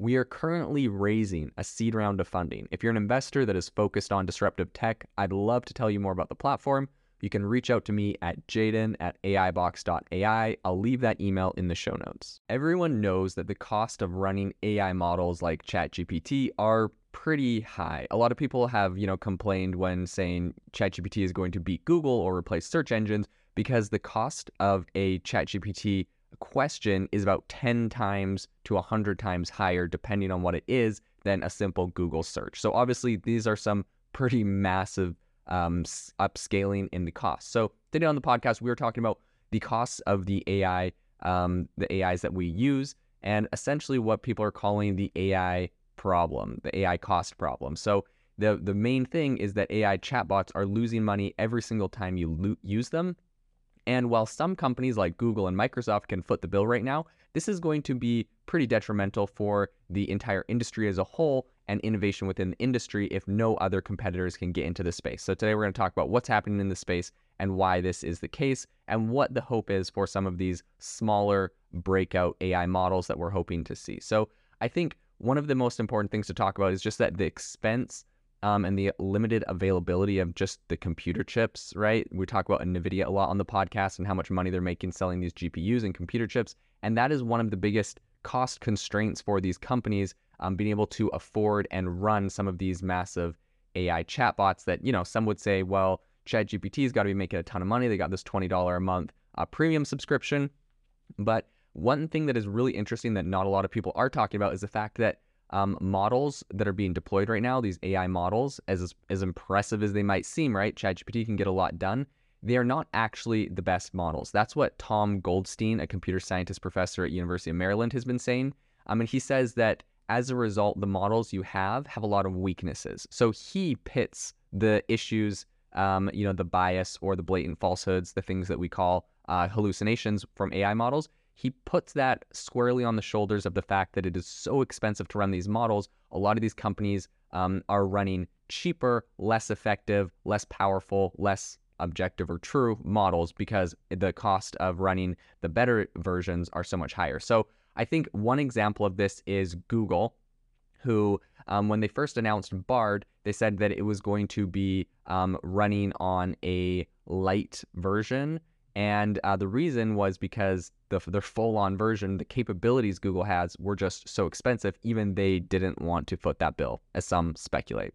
we are currently raising a seed round of funding. If you're an investor that is focused on disruptive tech, I'd love to tell you more about the platform. You can reach out to me at jaeden at aibox.ai. I'll leave that email in the show notes. Everyone knows that the cost of running AI models like ChatGPT are pretty high. A lot of people have, you know, complained when saying ChatGPT is going to beat Google or replace search engines because the cost of a ChatGPT question is about 10 times to 100 times higher, depending on what it is, than a simple Google search. So, obviously, these are some pretty massive um, upscaling in the cost. So, today on the podcast, we were talking about the costs of the AI, um, the AIs that we use, and essentially what people are calling the AI problem, the AI cost problem. So, the, the main thing is that AI chatbots are losing money every single time you lo- use them and while some companies like Google and Microsoft can foot the bill right now, this is going to be pretty detrimental for the entire industry as a whole and innovation within the industry if no other competitors can get into the space. So today we're going to talk about what's happening in the space and why this is the case and what the hope is for some of these smaller breakout AI models that we're hoping to see. So I think one of the most important things to talk about is just that the expense um, and the limited availability of just the computer chips, right? We talk about NVIDIA a lot on the podcast and how much money they're making selling these GPUs and computer chips. And that is one of the biggest cost constraints for these companies um, being able to afford and run some of these massive AI chatbots that, you know, some would say, well, ChatGPT's got to be making a ton of money. They got this $20 a month uh, premium subscription. But one thing that is really interesting that not a lot of people are talking about is the fact that um, models that are being deployed right now, these AI models, as as impressive as they might seem, right? ChatGPT can get a lot done. They are not actually the best models. That's what Tom Goldstein, a computer scientist professor at University of Maryland, has been saying. I mean, he says that as a result, the models you have have a lot of weaknesses. So he pits the issues, um, you know, the bias or the blatant falsehoods, the things that we call uh, hallucinations from AI models he puts that squarely on the shoulders of the fact that it is so expensive to run these models. A lot of these companies um, are running cheaper, less effective, less powerful, less objective or true models because the cost of running the better versions are so much higher. So I think one example of this is Google, who, um, when they first announced Bard, they said that it was going to be um, running on a light version and uh, the reason was because the their full-on version, the capabilities Google has, were just so expensive. Even they didn't want to foot that bill, as some speculate.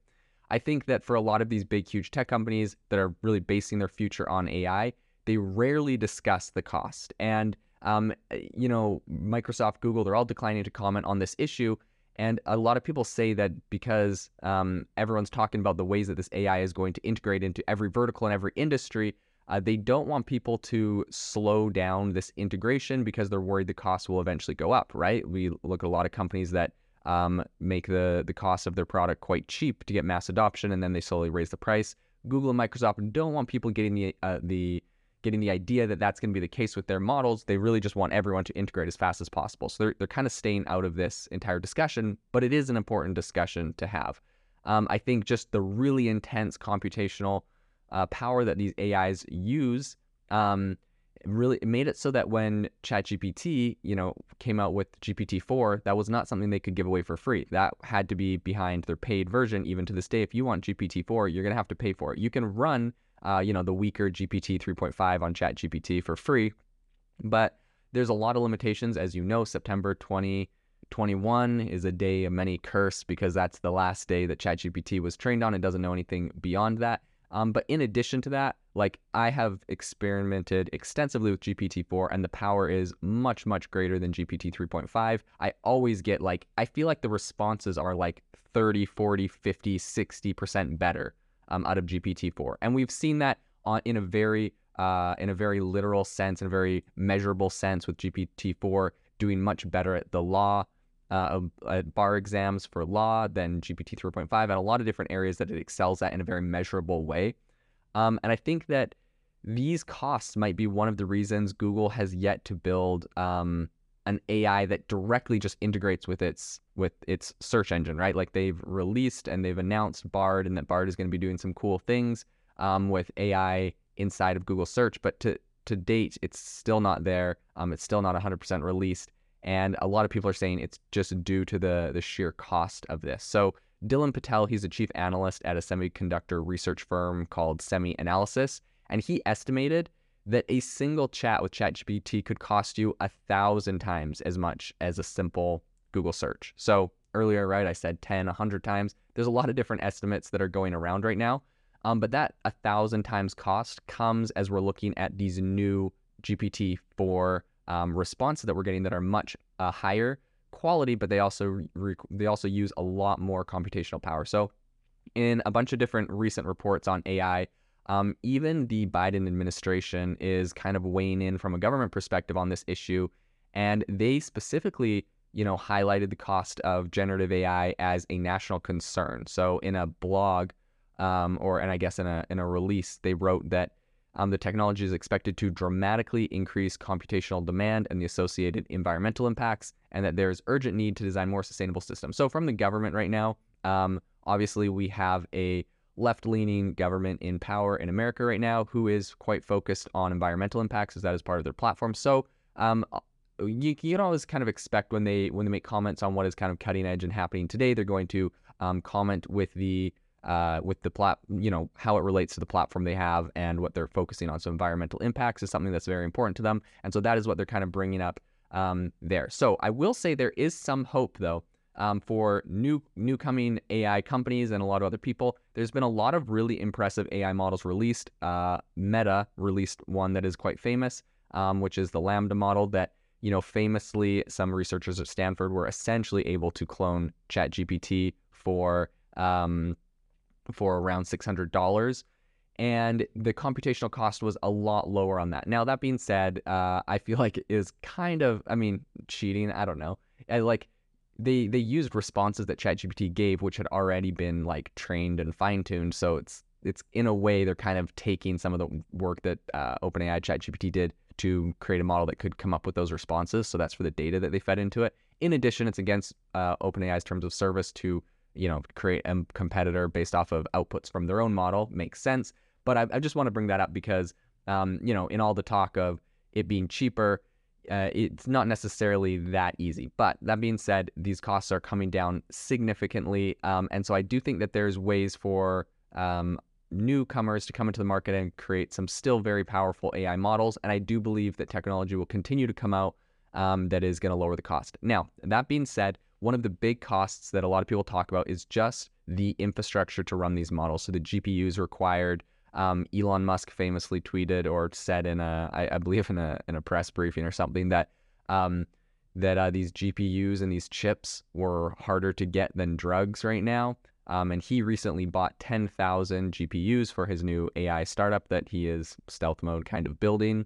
I think that for a lot of these big, huge tech companies that are really basing their future on AI, they rarely discuss the cost. And um, you know, Microsoft, Google, they're all declining to comment on this issue. And a lot of people say that because um, everyone's talking about the ways that this AI is going to integrate into every vertical and every industry, uh, they don't want people to slow down this integration because they're worried the cost will eventually go up, right? We look at a lot of companies that um, make the, the cost of their product quite cheap to get mass adoption, and then they slowly raise the price. Google and Microsoft don't want people getting the uh, the getting the idea that that's going to be the case with their models. They really just want everyone to integrate as fast as possible. So they're, they're kind of staying out of this entire discussion, but it is an important discussion to have. Um, I think just the really intense computational uh, power that these AIs use um, really made it so that when ChatGPT, you know, came out with GPT-4, that was not something they could give away for free. That had to be behind their paid version. Even to this day, if you want GPT-4, you're gonna have to pay for it. You can run, uh, you know, the weaker GPT 3.5 on ChatGPT for free, but there's a lot of limitations, as you know. September 2021 is a day of many curse because that's the last day that ChatGPT was trained on. It doesn't know anything beyond that. Um, but in addition to that, like I have experimented extensively with GPT-4 and the power is much, much greater than GPT 3.5. I always get like, I feel like the responses are like 30, 40, 50, 60% better um, out of GPT-4. And we've seen that on, in a very uh, in a very literal sense, in a very measurable sense with GPT-4 doing much better at the law, uh, at bar exams for law than GPT 3.5 and a lot of different areas that it excels at in a very measurable way. Um, and I think that these costs might be one of the reasons Google has yet to build um, an AI that directly just integrates with its with its search engine, right? Like they've released and they've announced Bard, and that Bard is going to be doing some cool things um, with AI inside of Google Search. But to to date, it's still not there. Um, it's still not 100% released, and a lot of people are saying it's just due to the the sheer cost of this. So Dylan Patel, he's a chief analyst at a semiconductor research firm called SemiAnalysis, and he estimated that a single chat with ChatGPT could cost you a thousand times as much as a simple Google search. So earlier, right, I said 10, 100 times. There's a lot of different estimates that are going around right now. Um, but that a thousand times cost comes as we're looking at these new GPT-4 um, responses that we're getting that are much uh, higher quality, but they also they also use a lot more computational power. So, in a bunch of different recent reports on AI, um, even the Biden administration is kind of weighing in from a government perspective on this issue, and they specifically, you know, highlighted the cost of generative AI as a national concern. So, in a blog, um, or and I guess in a in a release, they wrote that um, the technology is expected to dramatically increase computational demand and the associated environmental impacts, and that there's urgent need to design more sustainable systems. So, from the government right now, um, obviously, we have a left leaning government in power in America right now who is quite focused on environmental impacts, as that is part of their platform. So, um, you, you can always kind of expect when they when they make comments on what is kind of cutting edge and happening today, they're going to um, comment with the uh, with the plat, you know, how it relates to the platform they have and what they're focusing on. So environmental impacts is something that's very important to them, and so that is what they're kind of bringing up um, there. So I will say there is some hope though um, for new new coming AI companies and a lot of other people. There's been a lot of really impressive AI models released. Uh, Meta released one that is quite famous, um, which is the LLaMA model that you know famously some researchers at Stanford were essentially able to clone ChatGPT for um, for around $600 and the computational cost was a lot lower on that. Now that being said, uh, I feel like it is kind of, I mean, cheating. I don't know. I, like they they used responses that ChatGPT gave, which had already been like trained and fine tuned. So it's it's in a way they're kind of taking some of the work that uh, OpenAI ChatGPT did to create a model that could come up with those responses. So that's for the data that they fed into it. In addition, it's against uh, OpenAI's terms of service to you know, create a competitor based off of outputs from their own model makes sense. But I, I just want to bring that up because, um, you know, in all the talk of it being cheaper, uh, it's not necessarily that easy. But that being said, these costs are coming down significantly. Um, and so I do think that there's ways for um, newcomers to come into the market and create some still very powerful AI models. And I do believe that technology will continue to come out um, that is going to lower the cost. Now, that being said, one of the big costs that a lot of people talk about is just the infrastructure to run these models. So the GPUs required. Um, Elon Musk famously tweeted or said in a, I, I believe in a in a press briefing or something that um, that uh, these GPUs and these chips were harder to get than drugs right now. Um, and he recently bought 10,000 GPUs for his new AI startup that he is stealth mode kind of building.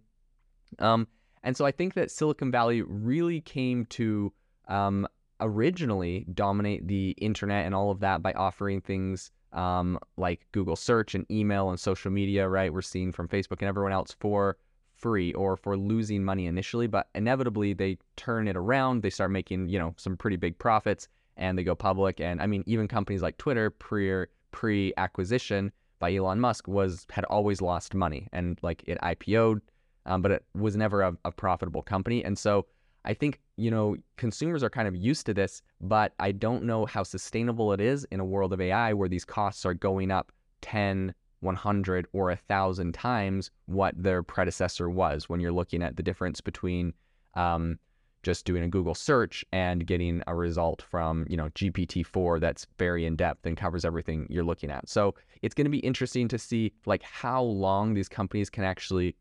Um, and so I think that Silicon Valley really came to um, originally dominate the internet and all of that by offering things um, like Google search and email and social media, right? We're seeing from Facebook and everyone else for free or for losing money initially, but inevitably they turn it around. They start making, you know, some pretty big profits and they go public. And I mean, even companies like Twitter pre pre acquisition by Elon Musk was had always lost money and like it IPO'd, um, but it was never a, a profitable company. And so I think, you know, consumers are kind of used to this, but I don't know how sustainable it is in a world of AI where these costs are going up 10, 100, or 1,000 times what their predecessor was when you're looking at the difference between um, just doing a Google search and getting a result from, you know, GPT-4 that's very in depth and covers everything you're looking at. So it's going to be interesting to see like how long these companies can actually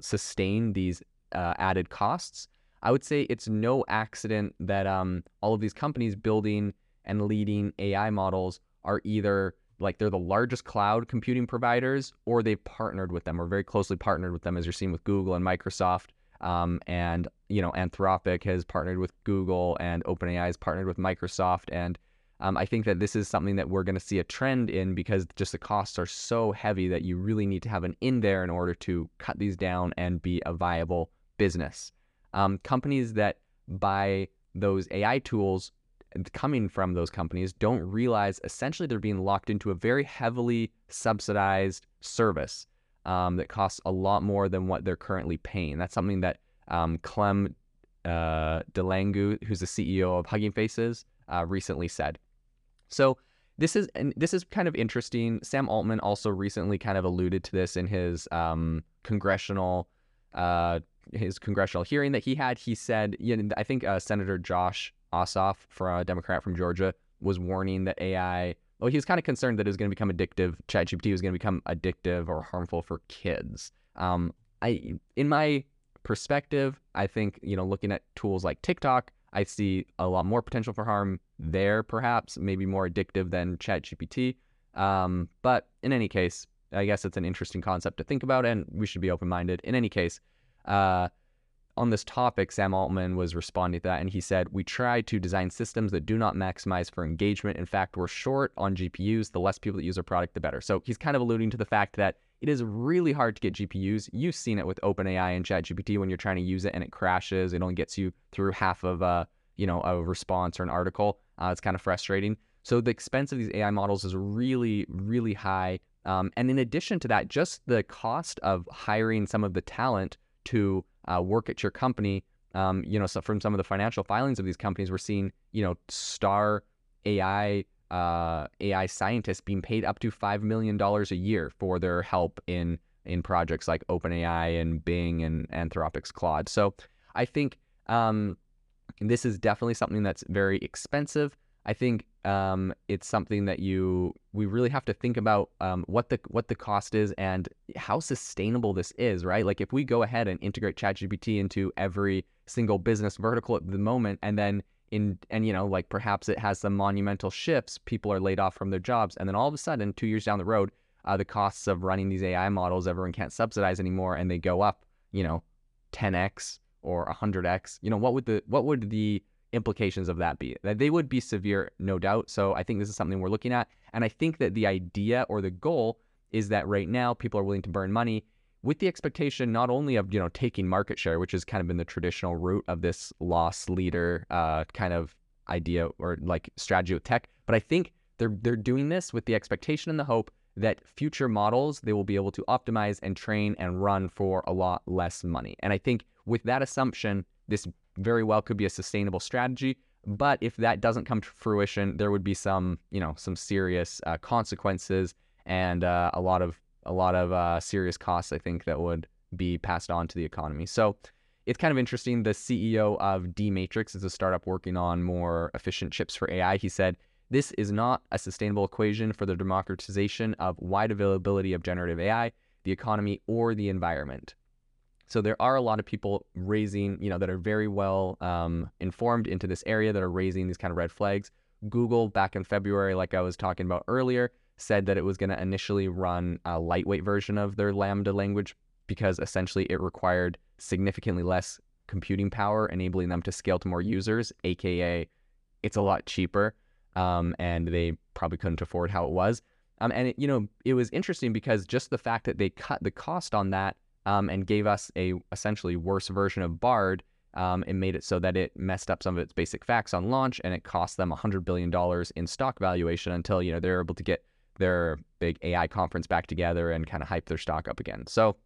sustain these uh, added costs. I would say it's no accident that um, all of these companies building and leading AI models are either like they're the largest cloud computing providers or they've partnered with them or very closely partnered with them as you're seeing with Google and Microsoft um, and you know, Anthropic has partnered with Google, and OpenAI has partnered with Microsoft, and um, I think that this is something that we're going to see a trend in because just the costs are so heavy that you really need to have an in there in order to cut these down and be a viable business. Um, companies that buy those AI tools coming from those companies don't realize essentially they're being locked into a very heavily subsidized service um, that costs a lot more than what they're currently paying. That's something that um, Clem uh, Delangue, who's the CEO of Hugging Faces, uh, recently said. So this is and this is kind of interesting. Sam Altman also recently kind of alluded to this in his um, congressional uh, his congressional hearing that he had. He said, you know, I think uh, Senator Josh Ossoff, for a Democrat from Georgia, was warning that AI well, he was kind of concerned that it was going to become addictive. ChatGPT was going to become addictive or harmful for kids. Um, I, in my perspective, I think you know, looking at tools like TikTok, I see a lot more potential for harm there, perhaps maybe more addictive than ChatGPT. Um, but in any case, I guess it's an interesting concept to think about, and we should be open-minded. In any case, uh, on this topic, Sam Altman was responding to that, and he said, We try to design systems that do not maximize for engagement. In fact, we're short on GPUs. The less people that use our product, the better. So he's kind of alluding to the fact that it is really hard to get GPUs. You've seen it with OpenAI and ChatGPT when you're trying to use it and it crashes. It only gets you through half of a, you know, a response or an article. Uh, it's kind of frustrating. So the expense of these AI models is really, really high. Um, and in addition to that, just the cost of hiring some of the talent to uh, work at your company. Um, you know, so from some of the financial filings of these companies, we're seeing, you know, star AI uh, AI scientists being paid up to five million dollars a year for their help in in projects like OpenAI and Bing and Anthropic's Claude. So I think um, this is definitely something that's very expensive. I think um, it's something that you we really have to think about um, what the what the cost is and how sustainable this is, right? Like if we go ahead and integrate ChatGPT into every single business vertical at the moment, and then in and you know like perhaps it has some monumental shifts, people are laid off from their jobs, and then all of a sudden, two years down the road, uh, the costs of running these AI models everyone can't subsidize anymore, and they go up, you know, 10x or 100x. You know what would the what would the implications of that be? That they would be severe, no doubt. So I think this is something we're looking at. And I think that the idea or the goal is that right now people are willing to burn money with the expectation not only of you know taking market share, which has kind of been the traditional route of this loss leader uh, kind of idea or like strategy with tech, but I think they're they're doing this with the expectation and the hope that future models they will be able to optimize and train and run for a lot less money. And I think with that assumption, this very well could be a sustainable strategy. But if that doesn't come to fruition, there would be some, you know, some serious uh, consequences and uh, a lot of a lot of uh, serious costs. I think that would be passed on to the economy. So it's kind of interesting. The CEO of D Matrix is a startup working on more efficient chips for AI. He said this is not a sustainable equation for the democratization of wide availability of generative AI, the economy, or the environment. So there are a lot of people raising, you know, that are very well um, informed into this area that are raising these kind of red flags. Google back in February, like I was talking about earlier, said that it was going to initially run a lightweight version of their LaMDA language because essentially it required significantly less computing power, enabling them to scale to more users, aka it's a lot cheaper, um, and they probably couldn't afford how it was. Um, and it, you know, it was interesting because just the fact that they cut the cost on that um, and gave us a essentially worse version of Bard. Um, and made it so that it messed up some of its basic facts on launch, and it cost them $100 billion in stock valuation until you know they're able to get their big AI conference back together and kind of hype their stock up again. So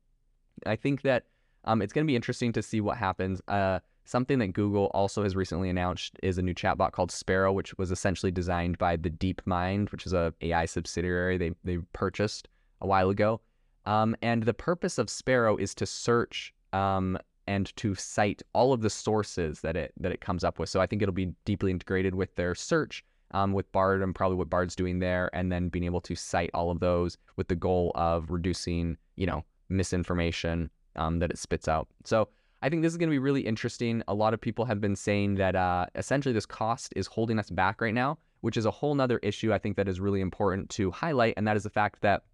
I think that um, it's going to be interesting to see what happens. Uh, something that Google also has recently announced is a new chatbot called Sparrow, which was essentially designed by the DeepMind, which is a AI subsidiary they they purchased a while ago. Um, and the purpose of Sparrow is to search um, and to cite all of the sources that it that it comes up with. So I think it'll be deeply integrated with their search, um, with Bard and probably what Bard's doing there, and then being able to cite all of those with the goal of reducing, you know, misinformation um, that it spits out. So I think this is going to be really interesting. A lot of people have been saying that uh, essentially this cost is holding us back right now, which is a whole nother issue I think that is really important to highlight, and that is the fact that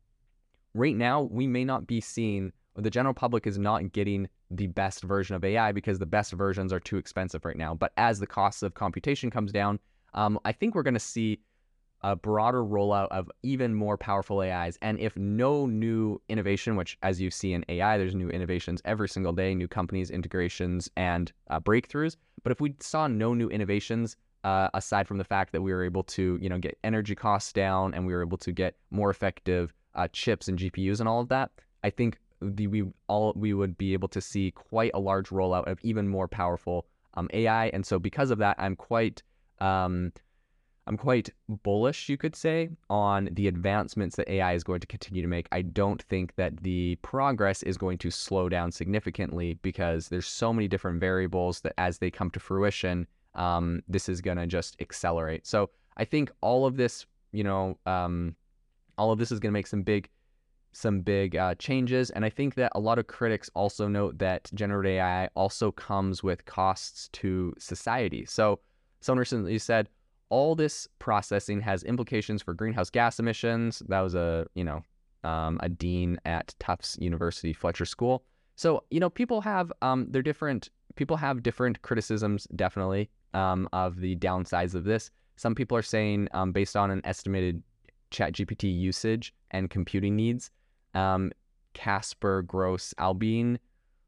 right now we may not be seeing the general public is not getting the best version of AI because the best versions are too expensive right now. But as the cost of computation comes down, um, I think we're going to see a broader rollout of even more powerful AIs. And if no new innovation, which as you see in AI, there's new innovations every single day, new companies, integrations, and uh, breakthroughs. But if we saw no new innovations, uh, aside from the fact that we were able to, you know, get energy costs down and we were able to get more effective uh, chips and GPUs and all of that, I think the, we all we would be able to see quite a large rollout of even more powerful um, AI. And so because of that, I'm quite um, I'm quite bullish, you could say, on the advancements that AI is going to continue to make. I don't think that the progress is going to slow down significantly because there's so many different variables that as they come to fruition, um, this is going to just accelerate. So I think all of this, you know, um, all of this is going to make some big some big uh, changes. And I think that a lot of critics also note that generative AI also comes with costs to society. So someone recently said, all this processing has implications for greenhouse gas emissions. That was a, you know, um, a dean at Tufts University Fletcher School. So, you know, people have um, they're different. People have different criticisms, definitely, um, of the downsides of this. Some people are saying, um, based on an estimated ChatGPT usage and computing needs, um, Kasper Groes Albin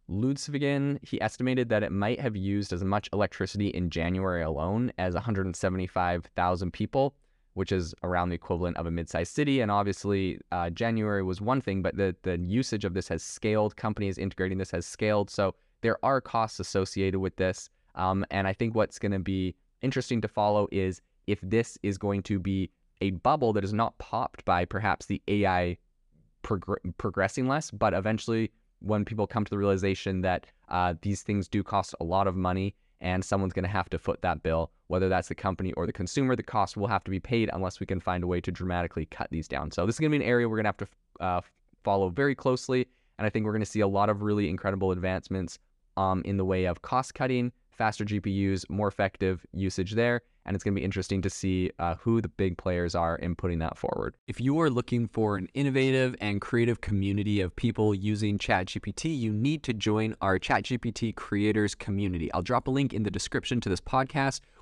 Ludvigsen, he estimated that it might have used as much electricity in January alone as 175,000 people, which is around the equivalent of a mid-sized city. And obviously, uh, January was one thing, but the the usage of this has scaled. Companies integrating this has scaled, so there are costs associated with this. Um, and I think what's going to be interesting to follow is if this is going to be a bubble that is not popped by perhaps the AI prog- progressing less, but eventually when people come to the realization that uh, these things do cost a lot of money and someone's going to have to foot that bill, whether that's the company or the consumer, the cost will have to be paid unless we can find a way to dramatically cut these down. So this is going to be an area we're going to have to uh, follow very closely. And I think we're going to see a lot of really incredible advancements um, in the way of cost cutting, faster GPUs, more effective usage there, and it's going to be interesting to see uh, who the big players are in putting that forward. If you are looking for an innovative and creative community of people using ChatGPT, you need to join our ChatGPT creators community. I'll drop a link in the description to this podcast.